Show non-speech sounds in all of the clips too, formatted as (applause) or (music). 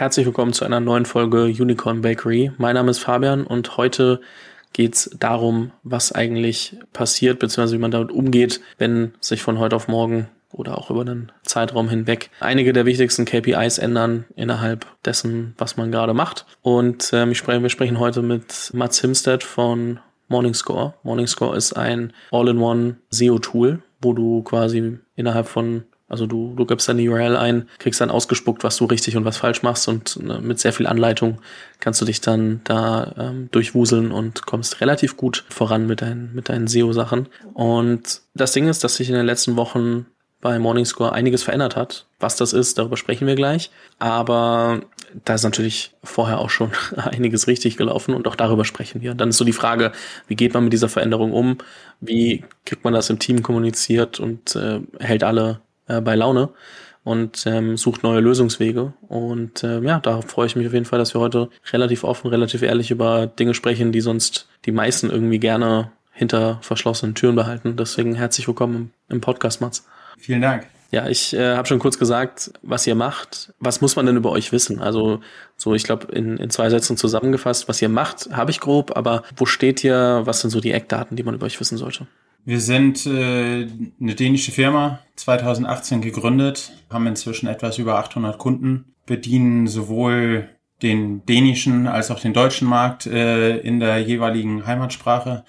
herzlich willkommen zu einer neuen Folge Unicorn Bakery. Mein Name ist Fabian und heute geht es darum, was eigentlich passiert, beziehungsweise wie man damit umgeht, wenn sich von heute auf morgen oder auch über einen Zeitraum hinweg einige der wichtigsten KPIs ändern innerhalb dessen, was man gerade macht. Und ähm, spreche, wir sprechen heute mit Mats Himstead von Morningscore. Morningscore ist ein All-in-One SEO-Tool, wo du quasi innerhalb von also du, du gibst deine URL ein, kriegst dann ausgespuckt, was du richtig und was falsch machst und ne, mit sehr viel Anleitung kannst du dich dann da ähm, durchwuseln und kommst relativ gut voran mit, dein, mit deinen SEO-Sachen. Und das Ding ist, dass sich in den letzten Wochen bei Morningscore einiges verändert hat. Was das ist, darüber sprechen wir gleich. Aber da ist natürlich vorher auch schon (laughs) einiges richtig gelaufen und auch darüber sprechen wir. Dann ist so die Frage, wie geht man mit dieser Veränderung um? Wie kriegt man das im Team kommuniziert und äh, hält alle äh, bei Laune und ähm, sucht neue Lösungswege. Und äh, ja, da freue ich mich auf jeden Fall, dass wir heute relativ offen, relativ ehrlich über Dinge sprechen, die sonst die meisten irgendwie gerne hinter verschlossenen Türen behalten. Deswegen herzlich willkommen im Podcast, Mats. Vielen Dank. Ja, ich äh, habe schon kurz gesagt, was ihr macht. Was muss man denn über euch wissen? Also so, ich glaube, in, in zwei Sätzen zusammengefasst, was ihr macht, habe ich grob, aber wo steht ihr? Was sind so die Eckdaten, die man über euch wissen sollte? Wir sind äh, eine dänische Firma, 2018 gegründet, haben inzwischen etwas über 800 Kunden, bedienen sowohl den dänischen als auch den deutschen Markt äh, in der jeweiligen Heimatsprache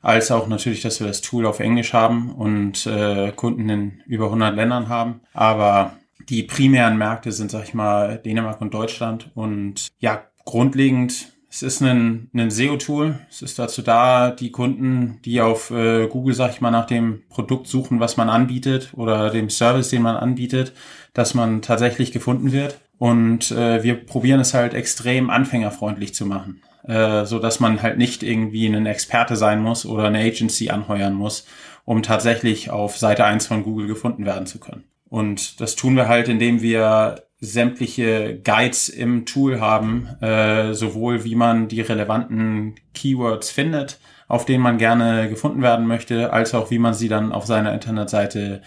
als auch natürlich, dass wir das Tool auf Englisch haben und äh, Kunden in über 100 Ländern haben. Aber die primären Märkte sind, sag ich mal, Dänemark und Deutschland. Und ja, grundlegend, es ist ein, ein SEO-Tool. Es ist dazu da, die Kunden, die auf äh, Google, sag ich mal, nach dem Produkt suchen, was man anbietet oder dem Service, den man anbietet, dass man tatsächlich gefunden wird. Und äh, wir probieren es halt extrem anfängerfreundlich zu machen äh, so dass man halt nicht irgendwie ein Experte sein muss oder eine Agency anheuern muss, um tatsächlich auf Seite 1 von Google gefunden werden zu können. Und das tun wir halt, indem wir sämtliche Guides im Tool haben, äh, sowohl wie man die relevanten Keywords findet, auf denen man gerne gefunden werden möchte, als auch wie man sie dann auf seiner Internetseite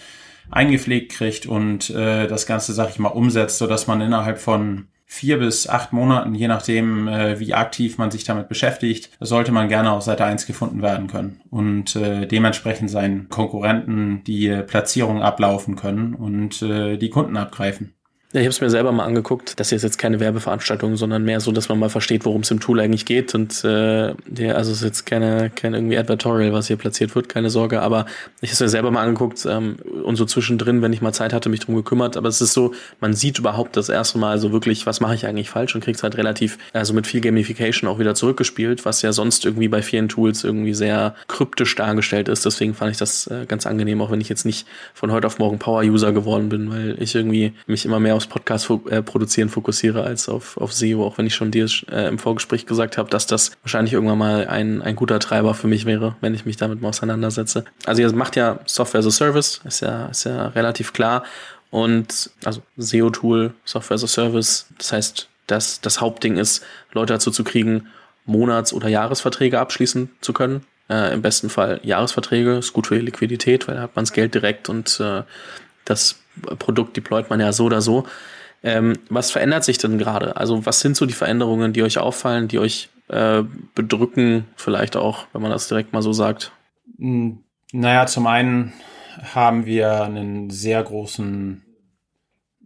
eingepflegt kriegt und äh, das Ganze, sag ich mal, umsetzt, so dass man innerhalb von vier bis acht Monaten, je nachdem, äh, wie aktiv man sich damit beschäftigt, sollte man gerne auf Seite 1 gefunden werden können und äh, dementsprechend seinen Konkurrenten die Platzierung ablaufen können und äh, die Kunden abgreifen. Ja, ich habe es mir selber mal angeguckt. Das ist jetzt keine Werbeveranstaltung, sondern mehr so, dass man mal versteht, worum es im Tool eigentlich geht. Und äh, ja, also es ist jetzt keine, kein irgendwie Advertorial, was hier platziert wird, keine Sorge. Aber ich habe es mir selber mal angeguckt ähm, und so zwischendrin, wenn ich mal Zeit hatte, mich drum gekümmert. Aber es ist so, man sieht überhaupt das erste Mal so wirklich, was mache ich eigentlich falsch und kriegt halt relativ, also mit viel Gamification auch wieder zurückgespielt, was ja sonst irgendwie bei vielen Tools irgendwie sehr kryptisch dargestellt ist. Deswegen fand ich das äh, ganz angenehm, auch wenn ich jetzt nicht von heute auf morgen Power-User geworden bin, weil ich irgendwie mich immer mehr aufs Podcast äh, produzieren fokussiere als auf, auf SEO, auch wenn ich schon dir äh, im Vorgespräch gesagt habe, dass das wahrscheinlich irgendwann mal ein, ein guter Treiber für mich wäre, wenn ich mich damit mal auseinandersetze. Also ihr macht ja Software as a Service, ist ja, ist ja relativ klar. Und also SEO-Tool, Software as a Service, das heißt, dass das Hauptding ist, Leute dazu zu kriegen, Monats- oder Jahresverträge abschließen zu können. Äh, Im besten Fall Jahresverträge, ist gut für die Liquidität, weil da hat man das Geld direkt und äh, das Produkt deployt man ja so oder so. Ähm, was verändert sich denn gerade? Also was sind so die Veränderungen, die euch auffallen, die euch äh, bedrücken, vielleicht auch, wenn man das direkt mal so sagt? Hm, naja, zum einen haben wir einen sehr großen,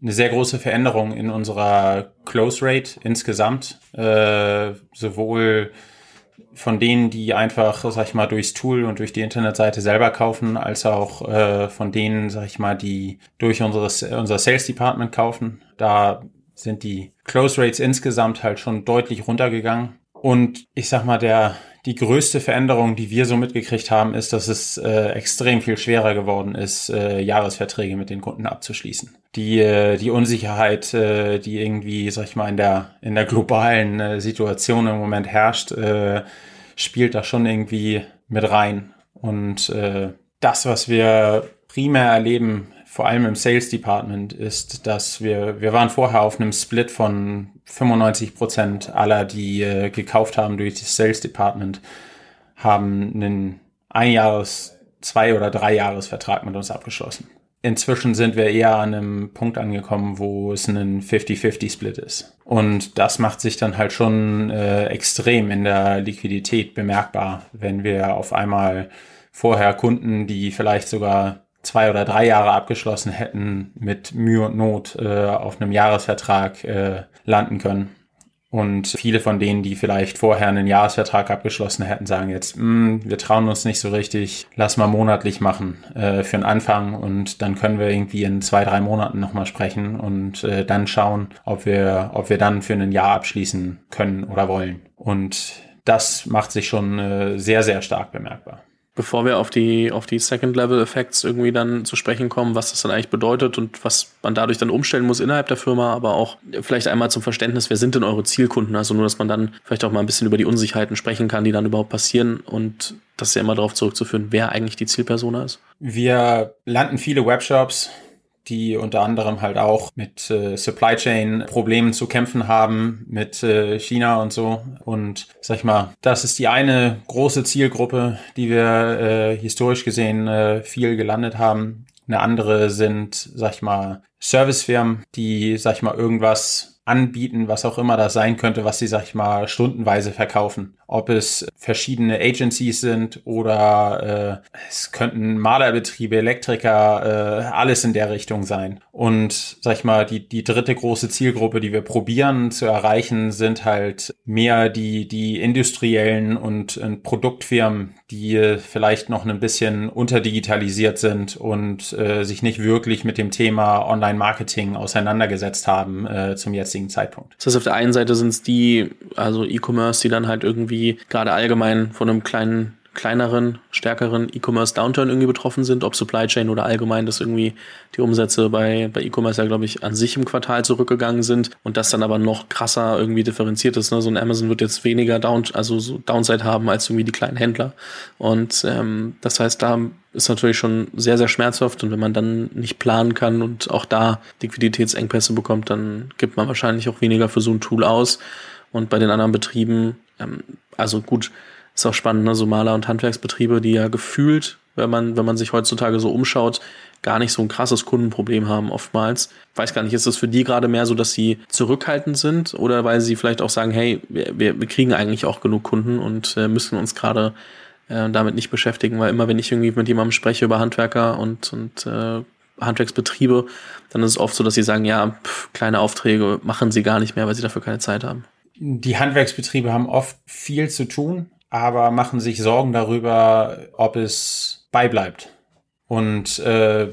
eine sehr große Veränderung in unserer Close Rate insgesamt, äh, sowohl von denen, die einfach, sag ich mal, durchs Tool und durch die Internetseite selber kaufen, als auch äh, von denen, sag ich mal, die durch unseres, unser Sales Department kaufen. Da sind die Close Rates insgesamt halt schon deutlich runtergegangen. Und ich sag mal, der, die größte Veränderung, die wir so mitgekriegt haben, ist, dass es äh, extrem viel schwerer geworden ist, äh, Jahresverträge mit den Kunden abzuschließen. Die, äh, die Unsicherheit, äh, die irgendwie, sag ich mal, in der, in der globalen äh, Situation im Moment herrscht, spielt da schon irgendwie mit rein. Und das, was wir primär erleben vor allem im Sales Department, ist, dass wir, wir waren vorher auf einem Split von 95 Prozent aller, die gekauft haben durch das Sales Department, haben einen Einjahres-, Zwei- oder Drei-Jahres-Vertrag mit uns abgeschlossen. Inzwischen sind wir eher an einem Punkt angekommen, wo es ein 50-50-Split ist. Und das macht sich dann halt schon äh, extrem in der Liquidität bemerkbar, wenn wir auf einmal vorher Kunden, die vielleicht sogar zwei oder drei Jahre abgeschlossen hätten, mit Mühe und Not äh, auf einem Jahresvertrag äh, landen können. Und viele von denen, die vielleicht vorher einen Jahresvertrag abgeschlossen hätten, sagen jetzt, mm, wir trauen uns nicht so richtig, lass mal monatlich machen äh, für den Anfang und dann können wir irgendwie in zwei, drei Monaten nochmal sprechen und äh, dann schauen, ob wir, ob wir dann für ein Jahr abschließen können oder wollen. Und das macht sich schon äh, sehr, sehr stark bemerkbar bevor wir auf die, auf die Second-Level-Effects irgendwie dann zu sprechen kommen, was das dann eigentlich bedeutet und was man dadurch dann umstellen muss innerhalb der Firma, aber auch vielleicht einmal zum Verständnis, wer sind denn eure Zielkunden? Also nur, dass man dann vielleicht auch mal ein bisschen über die Unsicherheiten sprechen kann, die dann überhaupt passieren und das ist ja immer darauf zurückzuführen, wer eigentlich die Zielpersona ist. Wir landen viele Webshops die unter anderem halt auch mit äh, Supply Chain Problemen zu kämpfen haben, mit äh, China und so. Und sag ich mal, das ist die eine große Zielgruppe, die wir äh, historisch gesehen äh, viel gelandet haben. Eine andere sind, sag ich mal, Servicefirmen, die, sag ich mal, irgendwas anbieten, was auch immer das sein könnte, was sie, sag ich mal, stundenweise verkaufen. Ob es verschiedene Agencies sind oder äh, es könnten Malerbetriebe, Elektriker, äh, alles in der Richtung sein. Und sag ich mal, die, die dritte große Zielgruppe, die wir probieren zu erreichen, sind halt mehr die, die industriellen und, und Produktfirmen, die vielleicht noch ein bisschen unterdigitalisiert sind und äh, sich nicht wirklich mit dem Thema Online-Marketing auseinandergesetzt haben äh, zum jetzigen Zeitpunkt. Das heißt, auf der einen Seite sind es die, also E-Commerce, die dann halt irgendwie gerade allgemein von einem kleinen kleineren, stärkeren E-Commerce-Downturn irgendwie betroffen sind, ob Supply Chain oder allgemein, dass irgendwie die Umsätze bei, bei E-Commerce ja, glaube ich, an sich im Quartal zurückgegangen sind und das dann aber noch krasser irgendwie differenziert ist. Ne? So ein Amazon wird jetzt weniger Down, also so Downside haben als irgendwie die kleinen Händler. Und ähm, das heißt, da ist natürlich schon sehr, sehr schmerzhaft und wenn man dann nicht planen kann und auch da Liquiditätsengpässe bekommt, dann gibt man wahrscheinlich auch weniger für so ein Tool aus. Und bei den anderen Betrieben, ähm, also gut, ist auch spannend, ne? so Maler- und Handwerksbetriebe, die ja gefühlt, wenn man, wenn man sich heutzutage so umschaut, gar nicht so ein krasses Kundenproblem haben oftmals. Weiß gar nicht, ist das für die gerade mehr so, dass sie zurückhaltend sind oder weil sie vielleicht auch sagen, hey, wir, wir, kriegen eigentlich auch genug Kunden und äh, müssen uns gerade äh, damit nicht beschäftigen, weil immer wenn ich irgendwie mit jemandem spreche über Handwerker und, und äh, Handwerksbetriebe, dann ist es oft so, dass sie sagen, ja, pff, kleine Aufträge machen sie gar nicht mehr, weil sie dafür keine Zeit haben. Die Handwerksbetriebe haben oft viel zu tun, aber machen sich Sorgen darüber, ob es beibleibt. Und äh,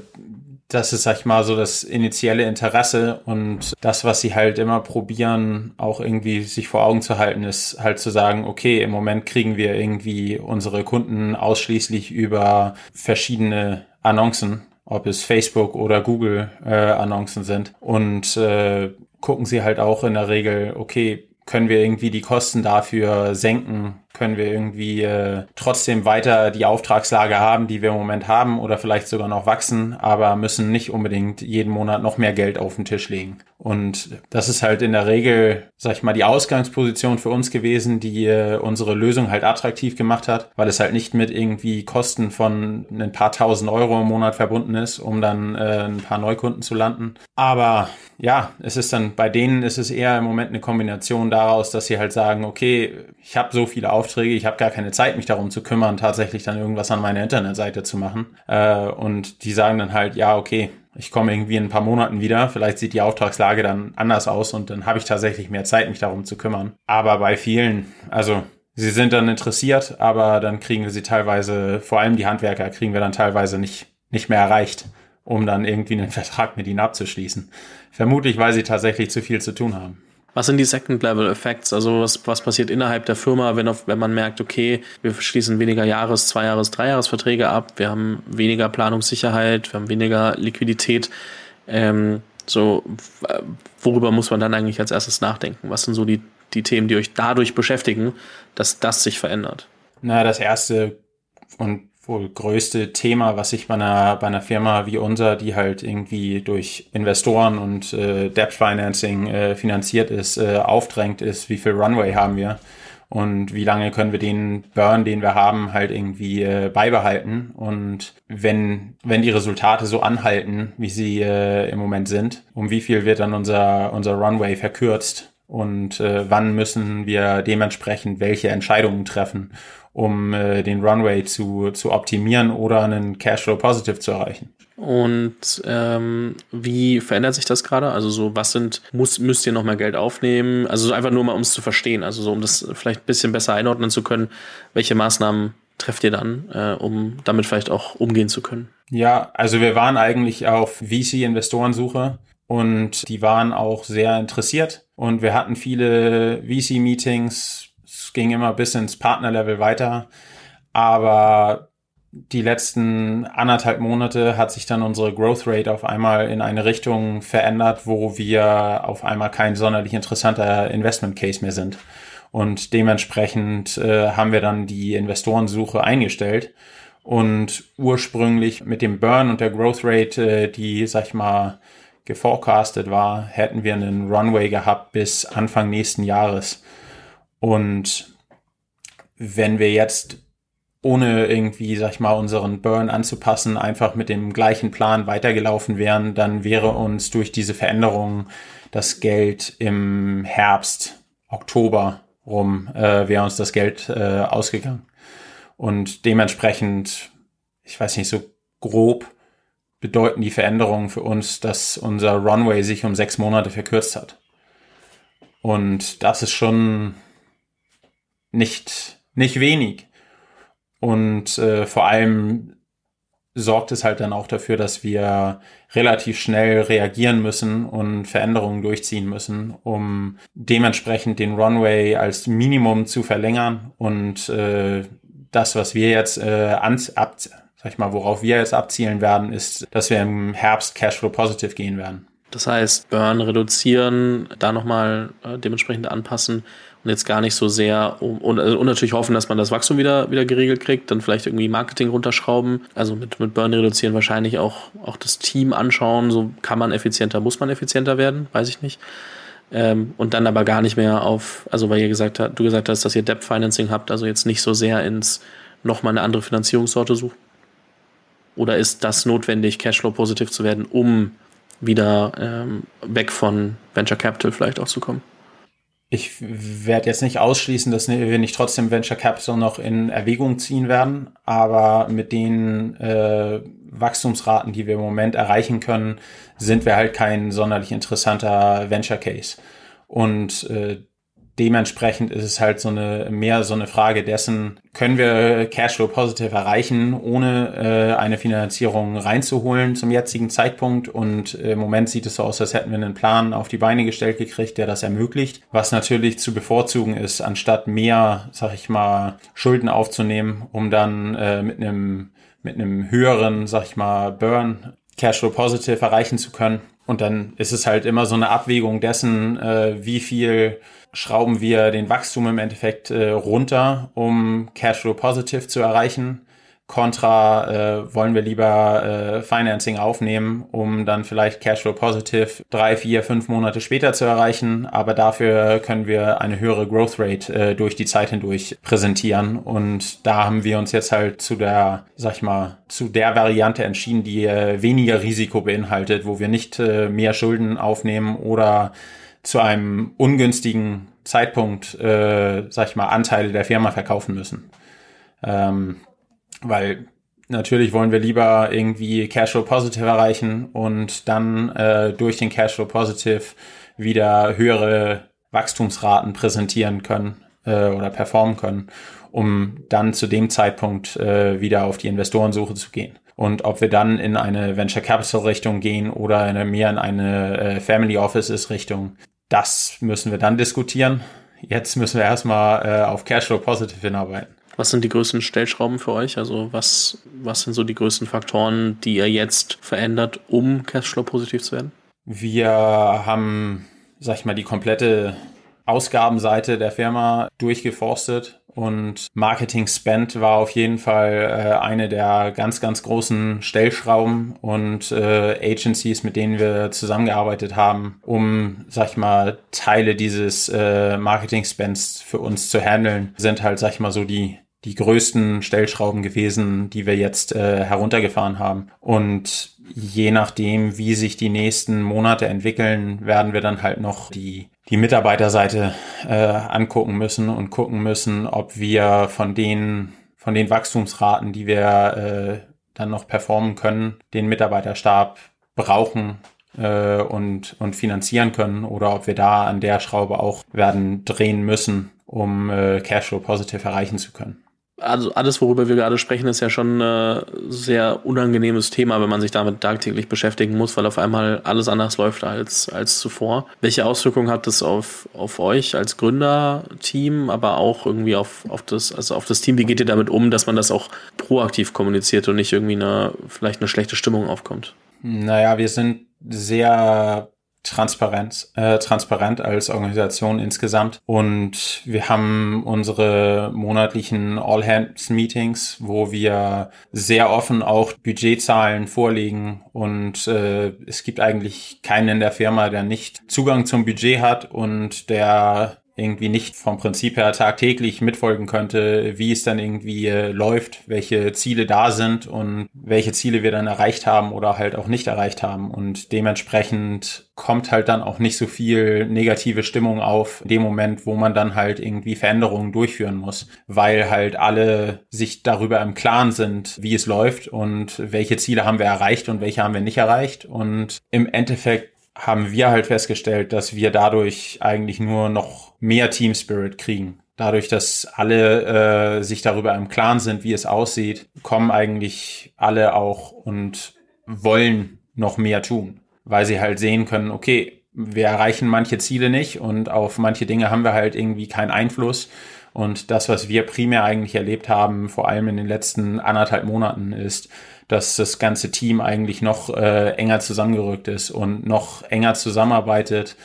das ist, sag ich mal, so das initiale Interesse und das, was sie halt immer probieren, auch irgendwie sich vor Augen zu halten, ist halt zu sagen, okay, im Moment kriegen wir irgendwie unsere Kunden ausschließlich über verschiedene Annoncen, ob es Facebook oder Google äh, Annoncen sind und äh, gucken sie halt auch in der Regel, okay, können wir irgendwie die Kosten dafür senken können wir irgendwie äh, trotzdem weiter die Auftragslage haben, die wir im Moment haben oder vielleicht sogar noch wachsen, aber müssen nicht unbedingt jeden Monat noch mehr Geld auf den Tisch legen. Und das ist halt in der Regel, sag ich mal, die Ausgangsposition für uns gewesen, die äh, unsere Lösung halt attraktiv gemacht hat, weil es halt nicht mit irgendwie Kosten von ein paar tausend Euro im Monat verbunden ist, um dann äh, ein paar Neukunden zu landen. Aber ja, es ist dann bei denen ist es eher im Moment eine Kombination daraus, dass sie halt sagen, okay, ich habe so viele Aufträge, ich habe gar keine Zeit, mich darum zu kümmern, tatsächlich dann irgendwas an meiner Internetseite zu machen. Äh, und die sagen dann halt, ja, okay, ich komme irgendwie in ein paar Monaten wieder, vielleicht sieht die Auftragslage dann anders aus und dann habe ich tatsächlich mehr Zeit, mich darum zu kümmern. Aber bei vielen, also sie sind dann interessiert, aber dann kriegen wir sie teilweise, vor allem die Handwerker, kriegen wir dann teilweise nicht, nicht mehr erreicht, um dann irgendwie einen (laughs) Vertrag mit ihnen abzuschließen. Vermutlich, weil sie tatsächlich zu viel zu tun haben. Was sind die Second-Level-Effects? Also was, was passiert innerhalb der Firma, wenn, auf, wenn man merkt, okay, wir schließen weniger Jahres-, Zwei-Jahres-, Drei-Jahres-Verträge ab, wir haben weniger Planungssicherheit, wir haben weniger Liquidität. Ähm, so, worüber muss man dann eigentlich als erstes nachdenken? Was sind so die, die Themen, die euch dadurch beschäftigen, dass das sich verändert? Na, das erste und wohl größte Thema, was sich bei einer, bei einer Firma wie unser, die halt irgendwie durch Investoren und äh, Debt Financing äh, finanziert ist, äh, aufdrängt, ist, wie viel Runway haben wir und wie lange können wir den Burn, den wir haben, halt irgendwie äh, beibehalten. Und wenn, wenn die Resultate so anhalten, wie sie äh, im Moment sind, um wie viel wird dann unser, unser Runway verkürzt und äh, wann müssen wir dementsprechend welche Entscheidungen treffen, um äh, den Runway zu, zu optimieren oder einen Cashflow Positive zu erreichen. Und ähm, wie verändert sich das gerade? Also so, was sind, muss, müsst ihr noch mehr Geld aufnehmen? Also so einfach nur mal, um es zu verstehen, also so, um das vielleicht ein bisschen besser einordnen zu können, welche Maßnahmen trefft ihr dann, äh, um damit vielleicht auch umgehen zu können? Ja, also wir waren eigentlich auf VC-Investorensuche und die waren auch sehr interessiert und wir hatten viele VC-Meetings. Ging immer bis ins Partnerlevel weiter, aber die letzten anderthalb Monate hat sich dann unsere Growth Rate auf einmal in eine Richtung verändert, wo wir auf einmal kein sonderlich interessanter Investment Case mehr sind. Und dementsprechend äh, haben wir dann die Investorensuche eingestellt. Und ursprünglich mit dem Burn und der Growth Rate, äh, die, sag ich mal, geforecastet war, hätten wir einen Runway gehabt bis Anfang nächsten Jahres. Und wenn wir jetzt ohne irgendwie, sag ich mal, unseren Burn anzupassen, einfach mit dem gleichen Plan weitergelaufen wären, dann wäre uns durch diese Veränderung das Geld im Herbst, Oktober rum, äh, wäre uns das Geld äh, ausgegangen. Und dementsprechend, ich weiß nicht, so grob bedeuten die Veränderungen für uns, dass unser Runway sich um sechs Monate verkürzt hat. Und das ist schon nicht, nicht wenig. Und äh, vor allem sorgt es halt dann auch dafür, dass wir relativ schnell reagieren müssen und Veränderungen durchziehen müssen, um dementsprechend den Runway als Minimum zu verlängern und äh, das, was wir jetzt äh, ans, ab, sag ich mal, worauf wir jetzt abzielen werden, ist, dass wir im Herbst Cashflow positive gehen werden. Das heißt, Burn reduzieren, da nochmal äh, dementsprechend anpassen und jetzt gar nicht so sehr um, und, also, und natürlich hoffen, dass man das Wachstum wieder, wieder geregelt kriegt, dann vielleicht irgendwie Marketing runterschrauben, also mit, mit Burn reduzieren wahrscheinlich auch, auch das Team anschauen, so kann man effizienter, muss man effizienter werden, weiß ich nicht. Ähm, und dann aber gar nicht mehr auf, also weil ihr gesagt habt, du gesagt hast, dass ihr Debt Financing habt, also jetzt nicht so sehr ins nochmal eine andere Finanzierungssorte suchen. Oder ist das notwendig, Cashflow positiv zu werden, um wieder ähm, weg von Venture Capital vielleicht auch zu kommen? Ich werde jetzt nicht ausschließen, dass wir nicht trotzdem Venture Capital noch in Erwägung ziehen werden, aber mit den äh, Wachstumsraten, die wir im Moment erreichen können, sind wir halt kein sonderlich interessanter Venture Case. Und äh, dementsprechend ist es halt so eine mehr so eine Frage dessen, können wir Cashflow positive erreichen, ohne äh, eine Finanzierung reinzuholen zum jetzigen Zeitpunkt. Und im Moment sieht es so aus, als hätten wir einen Plan auf die Beine gestellt gekriegt, der das ermöglicht. Was natürlich zu bevorzugen ist, anstatt mehr, sag ich mal, Schulden aufzunehmen, um dann äh, mit einem mit einem höheren, sag ich mal, Burn Cashflow positive erreichen zu können. Und dann ist es halt immer so eine Abwägung dessen, äh, wie viel schrauben wir den Wachstum im Endeffekt äh, runter, um Cashflow positive zu erreichen. Contra äh, wollen wir lieber äh, Financing aufnehmen, um dann vielleicht Cashflow positive drei, vier, fünf Monate später zu erreichen. Aber dafür können wir eine höhere Growth Rate äh, durch die Zeit hindurch präsentieren. Und da haben wir uns jetzt halt zu der, sag ich mal, zu der Variante entschieden, die äh, weniger Risiko beinhaltet, wo wir nicht äh, mehr Schulden aufnehmen oder zu einem ungünstigen Zeitpunkt, äh, sag ich mal, Anteile der Firma verkaufen müssen. Ähm, weil natürlich wollen wir lieber irgendwie Cashflow Positive erreichen und dann äh, durch den Cashflow Positive wieder höhere Wachstumsraten präsentieren können äh, oder performen können, um dann zu dem Zeitpunkt äh, wieder auf die Investorensuche zu gehen. Und ob wir dann in eine Venture Capital Richtung gehen oder in mehr in eine äh, Family Offices Richtung, das müssen wir dann diskutieren. Jetzt müssen wir erstmal äh, auf Cashflow Positive hinarbeiten. Was sind die größten Stellschrauben für euch? Also was, was sind so die größten Faktoren, die ihr jetzt verändert, um Cashflow positiv zu werden? Wir haben, sag ich mal, die komplette Ausgabenseite der Firma durchgeforstet und Marketing Spend war auf jeden Fall äh, eine der ganz, ganz großen Stellschrauben und äh, Agencies, mit denen wir zusammengearbeitet haben, um, sag ich mal, Teile dieses äh, Marketing Spends für uns zu handeln, sind halt, sag ich mal, so die die größten Stellschrauben gewesen, die wir jetzt äh, heruntergefahren haben. Und je nachdem, wie sich die nächsten Monate entwickeln, werden wir dann halt noch die die Mitarbeiterseite äh, angucken müssen und gucken müssen, ob wir von den, von den Wachstumsraten, die wir äh, dann noch performen können, den Mitarbeiterstab brauchen äh, und, und finanzieren können oder ob wir da an der Schraube auch werden drehen müssen, um äh, Cashflow positive erreichen zu können also alles, worüber wir gerade sprechen, ist ja schon ein sehr unangenehmes Thema, wenn man sich damit tagtäglich beschäftigen muss, weil auf einmal alles anders läuft als, als zuvor. Welche Auswirkungen hat das auf, auf euch als Gründerteam, aber auch irgendwie auf, auf, das, also auf das Team? Wie geht ihr damit um, dass man das auch proaktiv kommuniziert und nicht irgendwie eine, vielleicht eine schlechte Stimmung aufkommt? Naja, wir sind sehr transparent, äh, transparent als Organisation insgesamt. Und wir haben unsere monatlichen All-Hands-Meetings, wo wir sehr offen auch Budgetzahlen vorlegen. Und äh, es gibt eigentlich keinen in der Firma, der nicht Zugang zum Budget hat und der irgendwie nicht vom Prinzip her tagtäglich mitfolgen könnte, wie es dann irgendwie äh, läuft, welche Ziele da sind und welche Ziele wir dann erreicht haben oder halt auch nicht erreicht haben. Und dementsprechend kommt halt dann auch nicht so viel negative Stimmung auf in dem Moment, wo man dann halt irgendwie Veränderungen durchführen muss, weil halt alle sich darüber im Klaren sind, wie es läuft und welche Ziele haben wir erreicht und welche haben wir nicht erreicht. Und im Endeffekt haben wir halt festgestellt, dass wir dadurch eigentlich nur noch mehr Team Spirit kriegen. Dadurch, dass alle äh, sich darüber im Klaren sind, wie es aussieht, kommen eigentlich alle auch und wollen noch mehr tun, weil sie halt sehen können, okay, wir erreichen manche Ziele nicht und auf manche Dinge haben wir halt irgendwie keinen Einfluss. Und das, was wir primär eigentlich erlebt haben, vor allem in den letzten anderthalb Monaten, ist, dass das ganze Team eigentlich noch äh, enger zusammengerückt ist und noch enger zusammenarbeitet,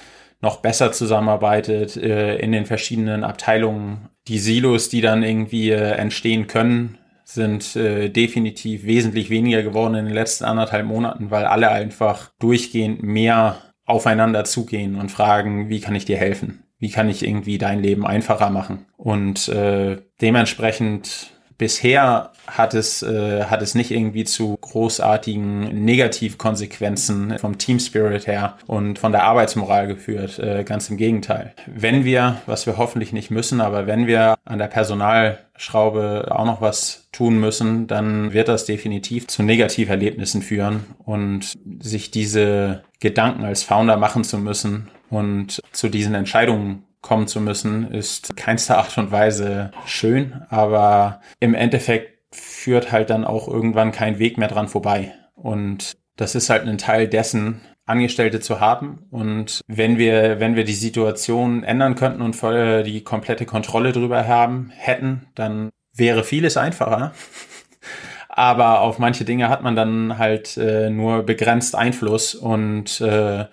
noch besser zusammenarbeitet äh, in den verschiedenen Abteilungen. Die Silos, die dann irgendwie äh, entstehen können, sind äh, definitiv wesentlich weniger geworden in den letzten anderthalb Monaten, weil alle einfach durchgehend mehr aufeinander zugehen und fragen, wie kann ich dir helfen? Wie kann ich irgendwie dein Leben einfacher machen? Und äh, dementsprechend bisher hat es, äh, hat es nicht irgendwie zu großartigen Negativkonsequenzen vom Team Spirit her und von der Arbeitsmoral geführt. Äh, ganz im Gegenteil. Wenn wir, was wir hoffentlich nicht müssen, aber wenn wir an der Personalschraube auch noch was tun müssen, dann wird das definitiv zu Negativerlebnissen führen und sich diese Gedanken als Founder machen zu müssen und zu diesen Entscheidungen kommen zu müssen, ist keinster (laughs) Art und Weise schön, aber im Endeffekt führt halt dann auch irgendwann kein Weg mehr dran vorbei. Und das ist halt ein Teil dessen, Angestellte zu haben. Und wenn wir, wenn wir die Situation ändern könnten und voll die komplette Kontrolle drüber haben, hätten, dann wäre vieles einfacher. (laughs) Aber auf manche Dinge hat man dann halt äh, nur begrenzt Einfluss und äh,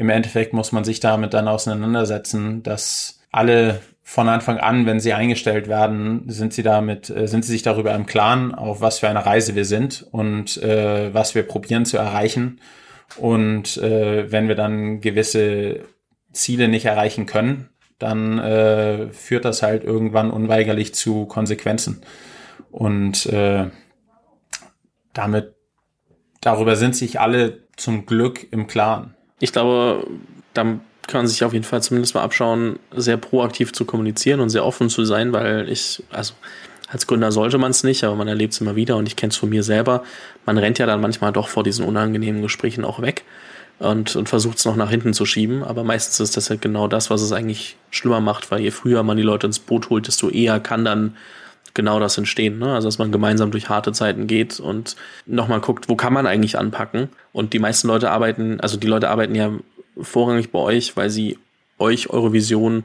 im Endeffekt muss man sich damit dann auseinandersetzen, dass alle von Anfang an, wenn sie eingestellt werden, sind sie damit, äh, sind sie sich darüber im Klaren, auf was für eine Reise wir sind und äh, was wir probieren zu erreichen. Und äh, wenn wir dann gewisse Ziele nicht erreichen können, dann äh, führt das halt irgendwann unweigerlich zu Konsequenzen. Und äh, damit darüber sind sich alle zum Glück im Klaren ich glaube, da kann man sich auf jeden Fall zumindest mal abschauen, sehr proaktiv zu kommunizieren und sehr offen zu sein, weil ich, also als Gründer sollte man es nicht, aber man erlebt es immer wieder und ich kenne es von mir selber. Man rennt ja dann manchmal doch vor diesen unangenehmen Gesprächen auch weg und, und versucht es noch nach hinten zu schieben. Aber meistens ist das ja genau das, was es eigentlich schlimmer macht, weil je früher man die Leute ins Boot holt, desto eher kann dann genau das entstehen. Ne? Also dass man gemeinsam durch harte Zeiten geht und nochmal guckt, wo kann man eigentlich anpacken. Und die meisten Leute arbeiten, also die Leute arbeiten ja vorrangig bei euch, weil sie euch eure Vision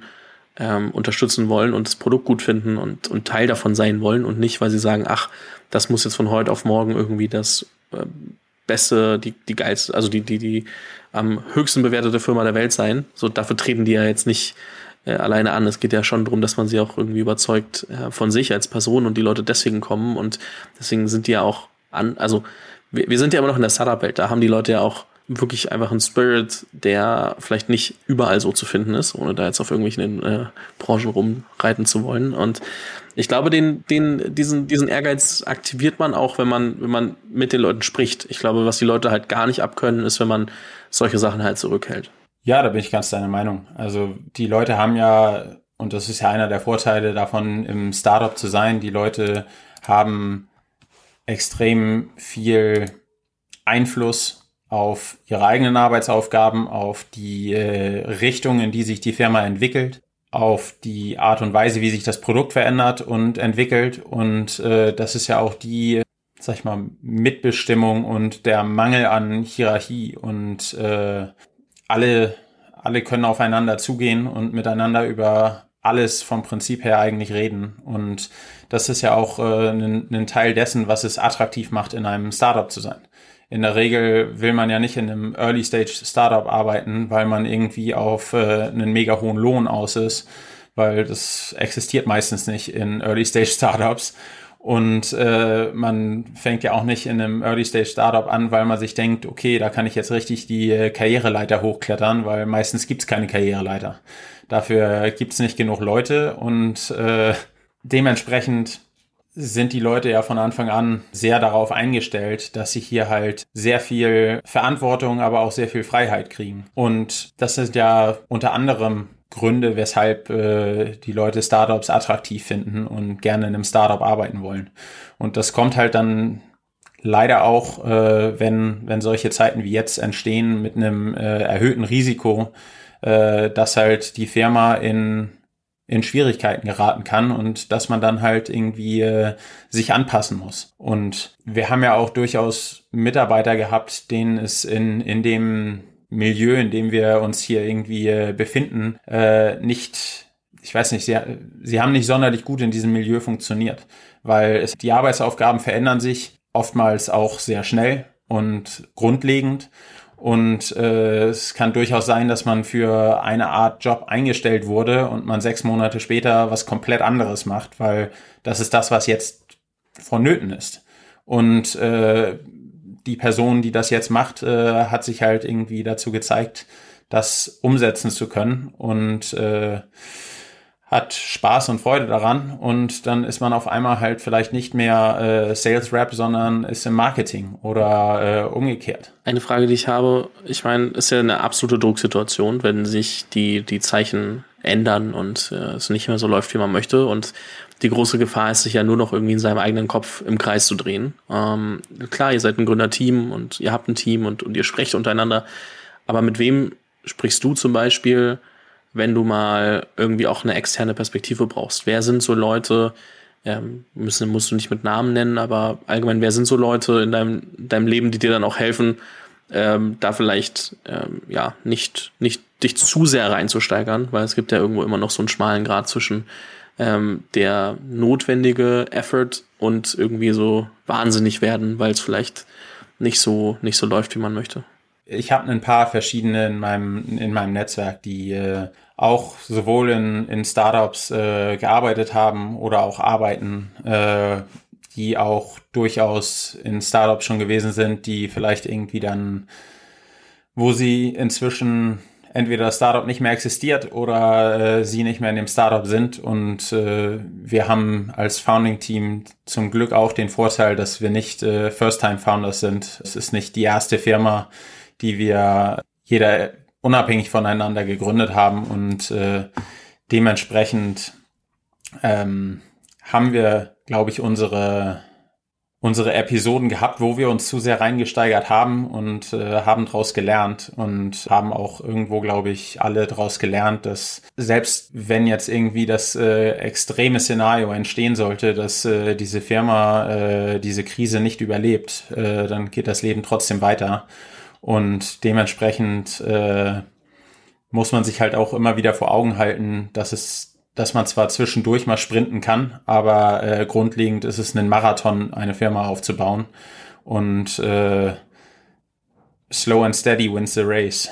ähm, unterstützen wollen und das Produkt gut finden und, und Teil davon sein wollen und nicht, weil sie sagen, ach, das muss jetzt von heute auf morgen irgendwie das äh, beste, die, die geilste, also die, die, die am höchsten bewertete Firma der Welt sein. So, dafür treten die ja jetzt nicht äh, alleine an. Es geht ja schon darum, dass man sie auch irgendwie überzeugt äh, von sich als Person und die Leute deswegen kommen und deswegen sind die ja auch an, also wir, wir sind ja immer noch in der Startup-Welt, da haben die Leute ja auch wirklich einfach ein Spirit, der vielleicht nicht überall so zu finden ist, ohne da jetzt auf irgendwelchen äh, Branchen rumreiten zu wollen. Und ich glaube, den, den, diesen, diesen Ehrgeiz aktiviert man auch, wenn man, wenn man mit den Leuten spricht. Ich glaube, was die Leute halt gar nicht abkönnen, ist, wenn man solche Sachen halt zurückhält. Ja, da bin ich ganz deiner Meinung. Also die Leute haben ja, und das ist ja einer der Vorteile davon, im Startup zu sein, die Leute haben extrem viel Einfluss auf ihre eigenen Arbeitsaufgaben, auf die äh, Richtung, in die sich die Firma entwickelt, auf die Art und Weise, wie sich das Produkt verändert und entwickelt. Und äh, das ist ja auch die, sag ich mal, Mitbestimmung und der Mangel an Hierarchie. Und äh, alle, alle können aufeinander zugehen und miteinander über alles vom Prinzip her eigentlich reden. Und das ist ja auch äh, ein, Teil dessen, was es attraktiv macht, in einem Startup zu sein in der Regel will man ja nicht in einem Early Stage Startup arbeiten, weil man irgendwie auf äh, einen mega hohen Lohn aus ist, weil das existiert meistens nicht in Early Stage Startups. Und äh, man fängt ja auch nicht in einem Early Stage Startup an, weil man sich denkt, okay, da kann ich jetzt richtig die äh, Karriereleiter hochklettern, weil meistens gibt's keine Karriereleiter. Dafür gibt's nicht genug Leute und äh, dementsprechend sind die Leute ja von Anfang an sehr darauf eingestellt, dass sie hier halt sehr viel Verantwortung, aber auch sehr viel Freiheit kriegen. Und das sind ja unter anderem Gründe, weshalb äh, die Leute Startups attraktiv finden und gerne in einem Startup arbeiten wollen. Und das kommt halt dann leider auch, äh, wenn, wenn solche Zeiten wie jetzt entstehen mit einem äh, erhöhten Risiko, äh, dass halt die Firma in in Schwierigkeiten geraten kann und dass man dann halt irgendwie äh, sich anpassen muss. Und wir haben ja auch durchaus Mitarbeiter gehabt, denen es in, in dem Milieu, in dem wir uns hier irgendwie äh, befinden, äh, nicht, ich weiß nicht, sie, sie haben nicht sonderlich gut in diesem Milieu funktioniert, weil es, die Arbeitsaufgaben verändern sich oftmals auch sehr schnell und grundlegend und äh, es kann durchaus sein, dass man für eine Art Job eingestellt wurde und man sechs Monate später was komplett anderes macht, weil das ist das, was jetzt vonnöten ist. Und äh, die Person, die das jetzt macht, äh, hat sich halt irgendwie dazu gezeigt, das umsetzen zu können. Und äh, hat Spaß und Freude daran und dann ist man auf einmal halt vielleicht nicht mehr äh, Sales Rep, sondern ist im Marketing oder äh, umgekehrt. Eine Frage, die ich habe, ich meine, ist ja eine absolute Drucksituation, wenn sich die, die Zeichen ändern und äh, es nicht mehr so läuft, wie man möchte und die große Gefahr ist, sich ja nur noch irgendwie in seinem eigenen Kopf im Kreis zu drehen. Ähm, klar, ihr seid ein Gründerteam und ihr habt ein Team und, und ihr sprecht untereinander, aber mit wem sprichst du zum Beispiel wenn du mal irgendwie auch eine externe Perspektive brauchst. Wer sind so Leute, ähm, müssen, musst du nicht mit Namen nennen, aber allgemein, wer sind so Leute in deinem, deinem Leben, die dir dann auch helfen, ähm, da vielleicht ähm, ja nicht, nicht dich zu sehr reinzusteigern, weil es gibt ja irgendwo immer noch so einen schmalen Grad zwischen ähm, der notwendige Effort und irgendwie so wahnsinnig werden, weil es vielleicht nicht so nicht so läuft, wie man möchte. Ich habe ein paar verschiedene in meinem in meinem Netzwerk, die äh, auch sowohl in, in Startups äh, gearbeitet haben oder auch arbeiten, äh, die auch durchaus in Startups schon gewesen sind, die vielleicht irgendwie dann, wo sie inzwischen entweder das Startup nicht mehr existiert oder äh, sie nicht mehr in dem Startup sind. Und äh, wir haben als Founding-Team zum Glück auch den Vorteil, dass wir nicht äh, First-Time-Founders sind. Es ist nicht die erste Firma, die wir jeder unabhängig voneinander gegründet haben und äh, dementsprechend ähm, haben wir, glaube ich, unsere unsere Episoden gehabt, wo wir uns zu sehr reingesteigert haben und äh, haben daraus gelernt und haben auch irgendwo, glaube ich, alle daraus gelernt, dass selbst wenn jetzt irgendwie das äh, extreme Szenario entstehen sollte, dass äh, diese Firma äh, diese Krise nicht überlebt, äh, dann geht das Leben trotzdem weiter. Und dementsprechend äh, muss man sich halt auch immer wieder vor Augen halten, dass es, dass man zwar zwischendurch mal sprinten kann, aber äh, grundlegend ist es ein Marathon, eine Firma aufzubauen. Und äh, slow and steady wins the race.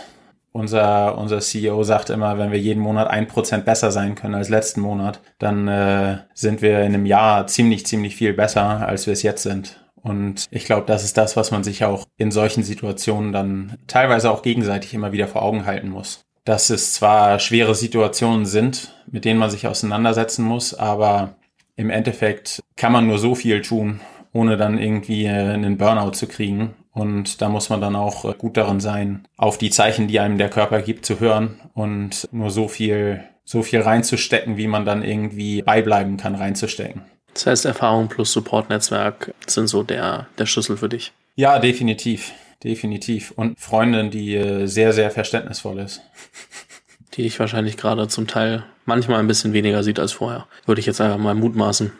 unser, unser CEO sagt immer, wenn wir jeden Monat ein Prozent besser sein können als letzten Monat, dann äh, sind wir in einem Jahr ziemlich, ziemlich viel besser, als wir es jetzt sind. Und ich glaube, das ist das, was man sich auch in solchen Situationen dann teilweise auch gegenseitig immer wieder vor Augen halten muss. Dass es zwar schwere Situationen sind, mit denen man sich auseinandersetzen muss, aber im Endeffekt kann man nur so viel tun, ohne dann irgendwie einen Burnout zu kriegen. Und da muss man dann auch gut darin sein, auf die Zeichen, die einem der Körper gibt, zu hören und nur so viel, so viel reinzustecken, wie man dann irgendwie beibleiben kann, reinzustecken. Das heißt, Erfahrung plus Support-Netzwerk sind so der, der Schlüssel für dich. Ja, definitiv. Definitiv. Und Freundin, die äh, sehr, sehr verständnisvoll ist. Die ich wahrscheinlich gerade zum Teil manchmal ein bisschen weniger sieht als vorher. Würde ich jetzt einfach mal mutmaßen.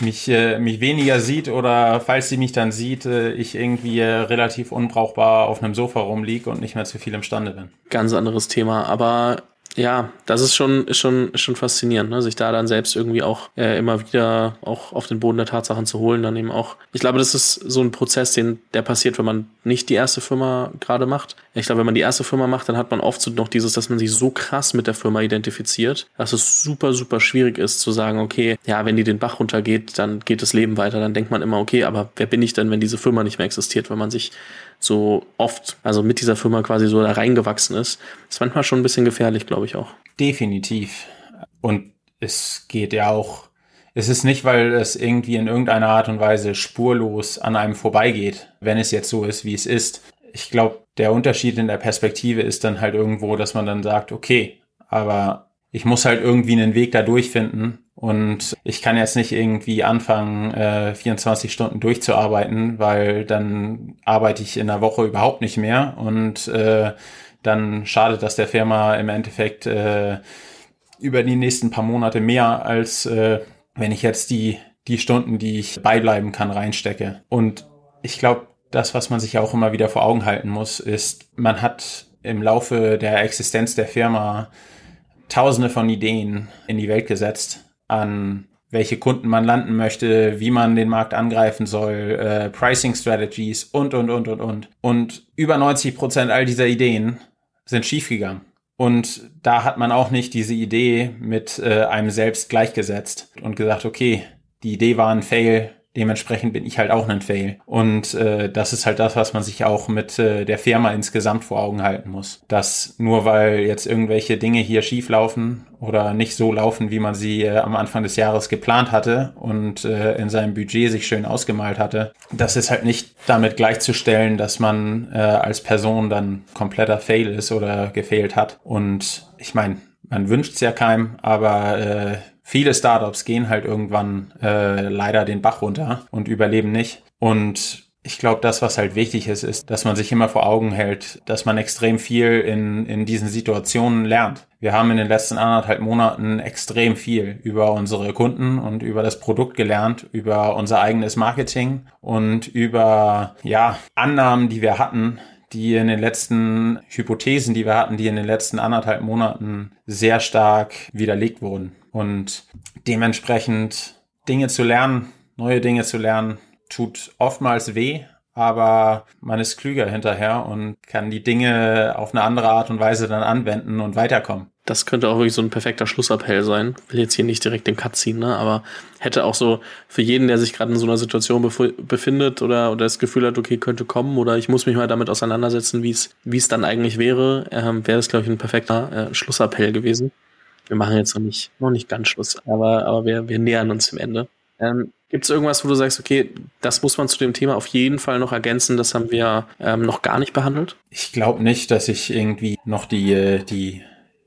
Mich, äh, mich weniger sieht oder falls sie mich dann sieht, äh, ich irgendwie äh, relativ unbrauchbar auf einem Sofa rumliege und nicht mehr zu viel imstande bin. Ganz anderes Thema. Aber ja, das ist schon, ist schon, ist schon faszinierend, ne? sich da dann selbst irgendwie auch äh, immer wieder auch auf den Boden der Tatsachen zu holen, dann eben auch. Ich glaube, das ist so ein Prozess, den, der passiert, wenn man nicht die erste Firma gerade macht. Ich glaube, wenn man die erste Firma macht, dann hat man oft so noch dieses, dass man sich so krass mit der Firma identifiziert, dass es super, super schwierig ist zu sagen, okay, ja, wenn die den Bach runtergeht, dann geht das Leben weiter. Dann denkt man immer, okay, aber wer bin ich denn, wenn diese Firma nicht mehr existiert, wenn man sich so oft, also mit dieser Firma quasi so da reingewachsen ist. Ist manchmal schon ein bisschen gefährlich, glaube ich auch. Definitiv. Und es geht ja auch, es ist nicht, weil es irgendwie in irgendeiner Art und Weise spurlos an einem vorbeigeht, wenn es jetzt so ist, wie es ist. Ich glaube, der Unterschied in der Perspektive ist dann halt irgendwo, dass man dann sagt, okay, aber ich muss halt irgendwie einen Weg da durchfinden und ich kann jetzt nicht irgendwie anfangen, äh, 24 Stunden durchzuarbeiten, weil dann arbeite ich in der Woche überhaupt nicht mehr und äh, dann schadet das der Firma im Endeffekt äh, über die nächsten paar Monate mehr, als äh, wenn ich jetzt die, die Stunden, die ich beibleiben kann, reinstecke. Und ich glaube, das, was man sich auch immer wieder vor Augen halten muss, ist, man hat im Laufe der Existenz der Firma tausende von Ideen in die Welt gesetzt an welche Kunden man landen möchte, wie man den Markt angreifen soll, äh, Pricing Strategies und, und, und, und, und. Und über 90 Prozent all dieser Ideen sind schiefgegangen. Und da hat man auch nicht diese Idee mit äh, einem selbst gleichgesetzt und gesagt, okay, die Idee war ein Fail, Dementsprechend bin ich halt auch ein Fail. Und äh, das ist halt das, was man sich auch mit äh, der Firma insgesamt vor Augen halten muss. Dass nur weil jetzt irgendwelche Dinge hier schief laufen oder nicht so laufen, wie man sie äh, am Anfang des Jahres geplant hatte und äh, in seinem Budget sich schön ausgemalt hatte, das ist halt nicht damit gleichzustellen, dass man äh, als Person dann kompletter Fail ist oder gefailt hat. Und ich meine, man wünscht es ja keinem, aber äh, viele Startups gehen halt irgendwann äh, leider den Bach runter und überleben nicht. Und ich glaube, das, was halt wichtig ist, ist, dass man sich immer vor Augen hält, dass man extrem viel in, in diesen Situationen lernt. Wir haben in den letzten anderthalb Monaten extrem viel über unsere Kunden und über das Produkt gelernt, über unser eigenes Marketing und über, ja, Annahmen, die wir hatten, die in den letzten Hypothesen, die wir hatten, die in den letzten anderthalb Monaten sehr stark widerlegt wurden. Und dementsprechend Dinge zu lernen, neue Dinge zu lernen, tut oftmals weh, aber man ist klüger hinterher und kann die Dinge auf eine andere Art und Weise dann anwenden und weiterkommen. Das könnte auch wirklich so ein perfekter Schlussappell sein. Will jetzt hier nicht direkt den Cut ziehen, ne? aber hätte auch so für jeden, der sich gerade in so einer Situation befindet oder, oder das Gefühl hat, okay, könnte kommen oder ich muss mich mal damit auseinandersetzen, wie es wie es dann eigentlich wäre, ähm, wäre das, glaube ich, ein perfekter äh, Schlussappell gewesen. Wir machen jetzt noch nicht, noch nicht ganz Schluss, aber, aber wir, wir nähern uns dem Ende. Ähm, Gibt es irgendwas, wo du sagst, okay, das muss man zu dem Thema auf jeden Fall noch ergänzen, das haben wir ähm, noch gar nicht behandelt? Ich glaube nicht, dass ich irgendwie noch die, äh, die,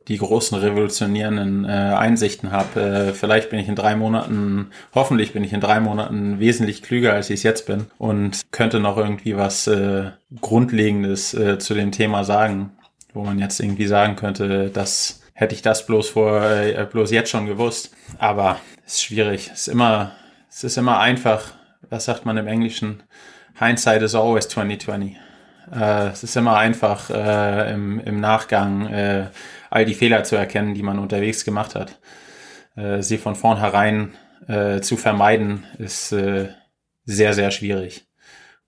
die großen revolutionierenden äh, Einsichten habe. Äh, vielleicht bin ich in drei Monaten, hoffentlich bin ich in drei Monaten wesentlich klüger, als ich es jetzt bin und könnte noch irgendwie was äh, Grundlegendes äh, zu dem Thema sagen, wo man jetzt irgendwie sagen könnte, dass hätte ich das bloß vor, äh, bloß jetzt schon gewusst. Aber es ist schwierig. Es ist immer, es ist immer einfach. Was sagt man im Englischen? Hindsight is always 2020. Äh, es ist immer einfach, äh, im, im Nachgang äh, all die Fehler zu erkennen, die man unterwegs gemacht hat. Äh, sie von vornherein äh, zu vermeiden, ist äh, sehr, sehr schwierig.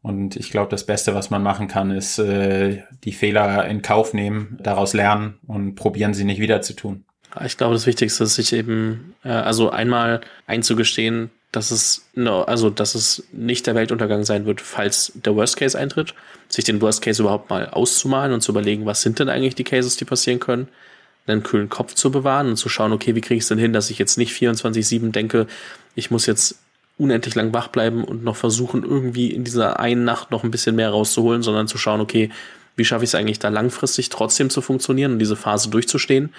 Und ich glaube, das Beste, was man machen kann, ist äh, die Fehler in Kauf nehmen, daraus lernen und probieren sie nicht wieder zu tun. Ich glaube, das Wichtigste ist, sich eben, äh, also einmal einzugestehen, dass es, no, also, dass es nicht der Weltuntergang sein wird, falls der Worst Case eintritt. Sich den Worst Case überhaupt mal auszumalen und zu überlegen, was sind denn eigentlich die Cases, die passieren können. Einen kühlen Kopf zu bewahren und zu schauen, okay, wie kriege ich es denn hin, dass ich jetzt nicht 24-7 denke, ich muss jetzt unendlich lang wach bleiben und noch versuchen, irgendwie in dieser einen Nacht noch ein bisschen mehr rauszuholen, sondern zu schauen, okay, wie schaffe ich es eigentlich da langfristig trotzdem zu funktionieren und diese Phase durchzustehen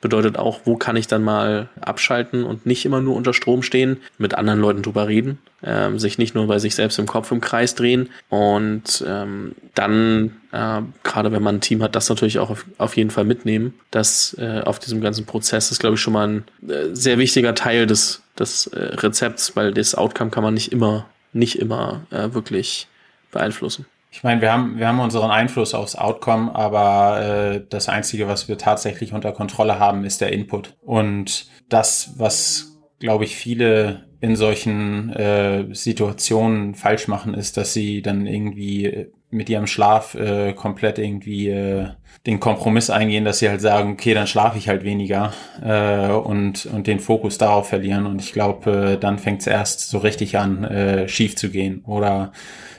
Bedeutet auch, wo kann ich dann mal abschalten und nicht immer nur unter Strom stehen, mit anderen Leuten drüber reden, ähm, sich nicht nur bei sich selbst im Kopf im Kreis drehen und ähm, dann, äh, gerade wenn man ein Team hat, das natürlich auch auf, auf jeden Fall mitnehmen. Das äh, auf diesem ganzen Prozess ist, glaube ich, schon mal ein äh, sehr wichtiger Teil des, des äh, Rezepts, weil das Outcome kann man nicht immer, nicht immer äh, wirklich beeinflussen. Ich meine, wir haben, wir haben unseren Einfluss aufs Outcome, aber äh, das Einzige, was wir tatsächlich unter Kontrolle haben, ist der Input. Und das, was, glaube ich, viele in solchen äh, Situationen falsch machen, ist, dass sie dann irgendwie mit ihrem Schlaf äh, komplett irgendwie äh, den Kompromiss eingehen, dass sie halt sagen, okay, dann schlafe ich halt weniger äh, und, und den Fokus darauf verlieren. Und ich glaube, äh, dann fängt es erst so richtig an, äh, schief zu gehen. Oder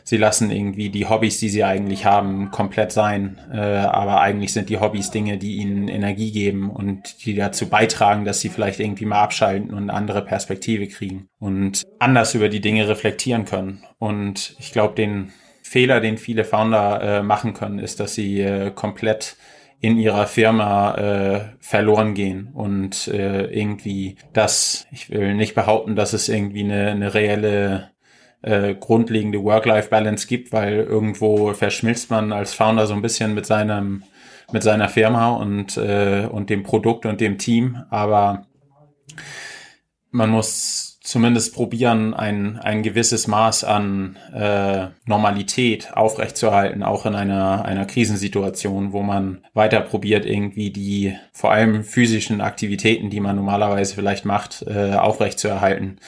sie lassen irgendwie die Hobbys, die sie eigentlich haben, komplett sein. Äh, aber eigentlich sind die Hobbys Dinge, die ihnen Energie geben und die dazu beitragen, dass sie vielleicht irgendwie mal abschalten und eine andere Perspektive kriegen und anders über die Dinge reflektieren können. Und ich glaube, den Fehler, den viele Founder äh, machen können, ist, dass sie äh, komplett in ihrer Firma äh, verloren gehen und äh, irgendwie das, ich will nicht behaupten, dass es irgendwie eine, eine reelle äh, grundlegende Work-Life-Balance gibt, weil irgendwo verschmilzt man als Founder so ein bisschen mit seinem mit seiner Firma und äh, und dem Produkt und dem Team, aber man muss zumindest probieren, ein, ein gewisses Maß an äh, Normalität aufrechtzuerhalten, auch in einer, einer Krisensituation, wo man weiter probiert, irgendwie die vor allem physischen Aktivitäten, die man normalerweise vielleicht macht, äh, aufrechtzuerhalten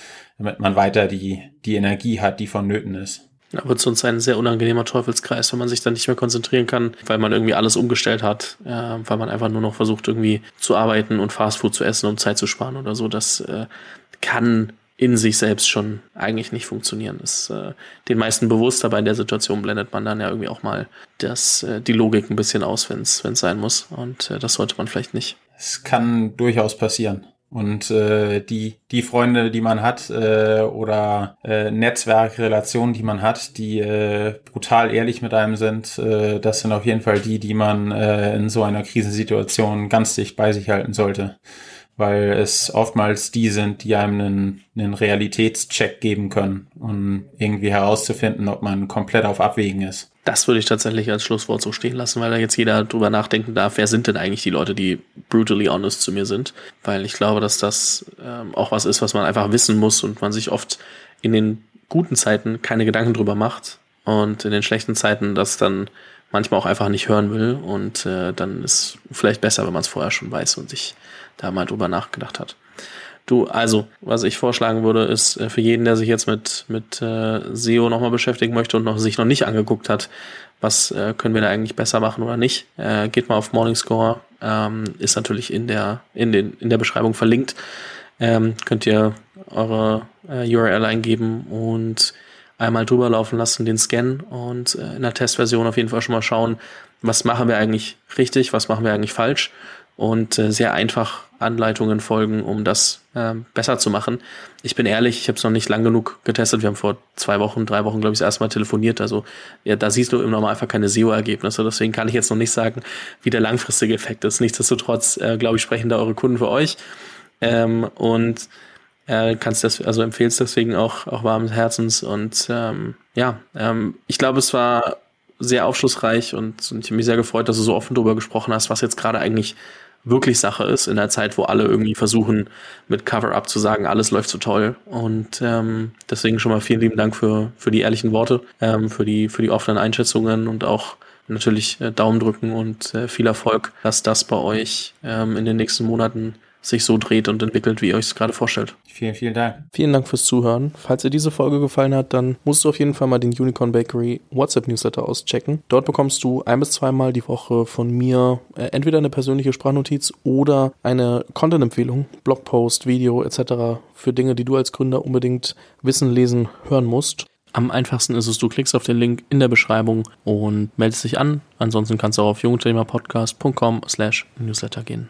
damit man weiter die, die Energie hat, die vonnöten ist. Da wird sonst ein sehr unangenehmer Teufelskreis, wenn man sich dann nicht mehr konzentrieren kann, weil man irgendwie alles umgestellt hat, äh, weil man einfach nur noch versucht, irgendwie zu arbeiten und Fastfood zu essen, um Zeit zu sparen oder so. Das äh, kann in sich selbst schon eigentlich nicht funktionieren. Das ist äh, den meisten bewusst, aber in der Situation blendet man dann ja irgendwie auch mal das, äh, die Logik ein bisschen aus, wenn es sein muss. Und äh, das sollte man vielleicht nicht. Es kann durchaus passieren. Und äh, die, die Freunde, die man hat, äh, oder äh, Netzwerkrelationen, die man hat, die äh, brutal ehrlich mit einem sind, äh, das sind auf jeden Fall die, die man äh, in so einer Krisensituation ganz dicht bei sich halten sollte. Weil es oftmals die sind, die einem einen, einen Realitätscheck geben können, um irgendwie herauszufinden, ob man komplett auf Abwägen ist. Das würde ich tatsächlich als Schlusswort so stehen lassen, weil da jetzt jeder drüber nachdenken darf, wer sind denn eigentlich die Leute, die brutally honest zu mir sind. Weil ich glaube, dass das ähm, auch was ist, was man einfach wissen muss und man sich oft in den guten Zeiten keine Gedanken drüber macht und in den schlechten Zeiten das dann manchmal auch einfach nicht hören will. Und äh, dann ist vielleicht besser, wenn man es vorher schon weiß und sich da mal drüber nachgedacht hat. Du, also, was ich vorschlagen würde, ist äh, für jeden, der sich jetzt mit, mit äh, SEO nochmal beschäftigen möchte und noch, sich noch nicht angeguckt hat, was äh, können wir da eigentlich besser machen oder nicht, äh, geht mal auf Morningscore, ähm, ist natürlich in der, in, den, in der Beschreibung verlinkt. Ähm, könnt ihr eure äh, URL eingeben und einmal drüber laufen lassen, den Scan und äh, in der Testversion auf jeden Fall schon mal schauen, was machen wir eigentlich richtig, was machen wir eigentlich falsch und äh, sehr einfach Anleitungen folgen, um das äh, besser zu machen. Ich bin ehrlich, ich habe es noch nicht lang genug getestet. Wir haben vor zwei Wochen, drei Wochen, glaube ich, das erste Mal telefoniert. Also ja, da siehst du im Normalfall keine SEO-Ergebnisse. Deswegen kann ich jetzt noch nicht sagen, wie der langfristige Effekt ist. Nichtsdestotrotz, äh, glaube ich, sprechen da eure Kunden für euch. Ähm, und äh, kannst das, also empfehlst deswegen auch, auch warmes Herzens. Und ähm, ja, ähm, ich glaube, es war sehr aufschlussreich und, und ich habe mich sehr gefreut, dass du so offen darüber gesprochen hast, was jetzt gerade eigentlich wirklich Sache ist, in der Zeit, wo alle irgendwie versuchen, mit Cover-Up zu sagen, alles läuft so toll. Und ähm, deswegen schon mal vielen lieben Dank für, für die ehrlichen Worte, ähm, für, die, für die offenen Einschätzungen und auch natürlich äh, Daumen drücken und äh, viel Erfolg, dass das bei euch ähm, in den nächsten Monaten sich so dreht und entwickelt, wie ihr euch es gerade vorstellt. Vielen, vielen Dank. Vielen Dank fürs Zuhören. Falls dir diese Folge gefallen hat, dann musst du auf jeden Fall mal den Unicorn Bakery WhatsApp Newsletter auschecken. Dort bekommst du ein bis zweimal die Woche von mir äh, entweder eine persönliche Sprachnotiz oder eine Content-Empfehlung, Blogpost, Video etc. für Dinge, die du als Gründer unbedingt wissen, lesen, hören musst. Am einfachsten ist es, du klickst auf den Link in der Beschreibung und meldest dich an. Ansonsten kannst du auch auf jungthemapodcast.com slash newsletter gehen.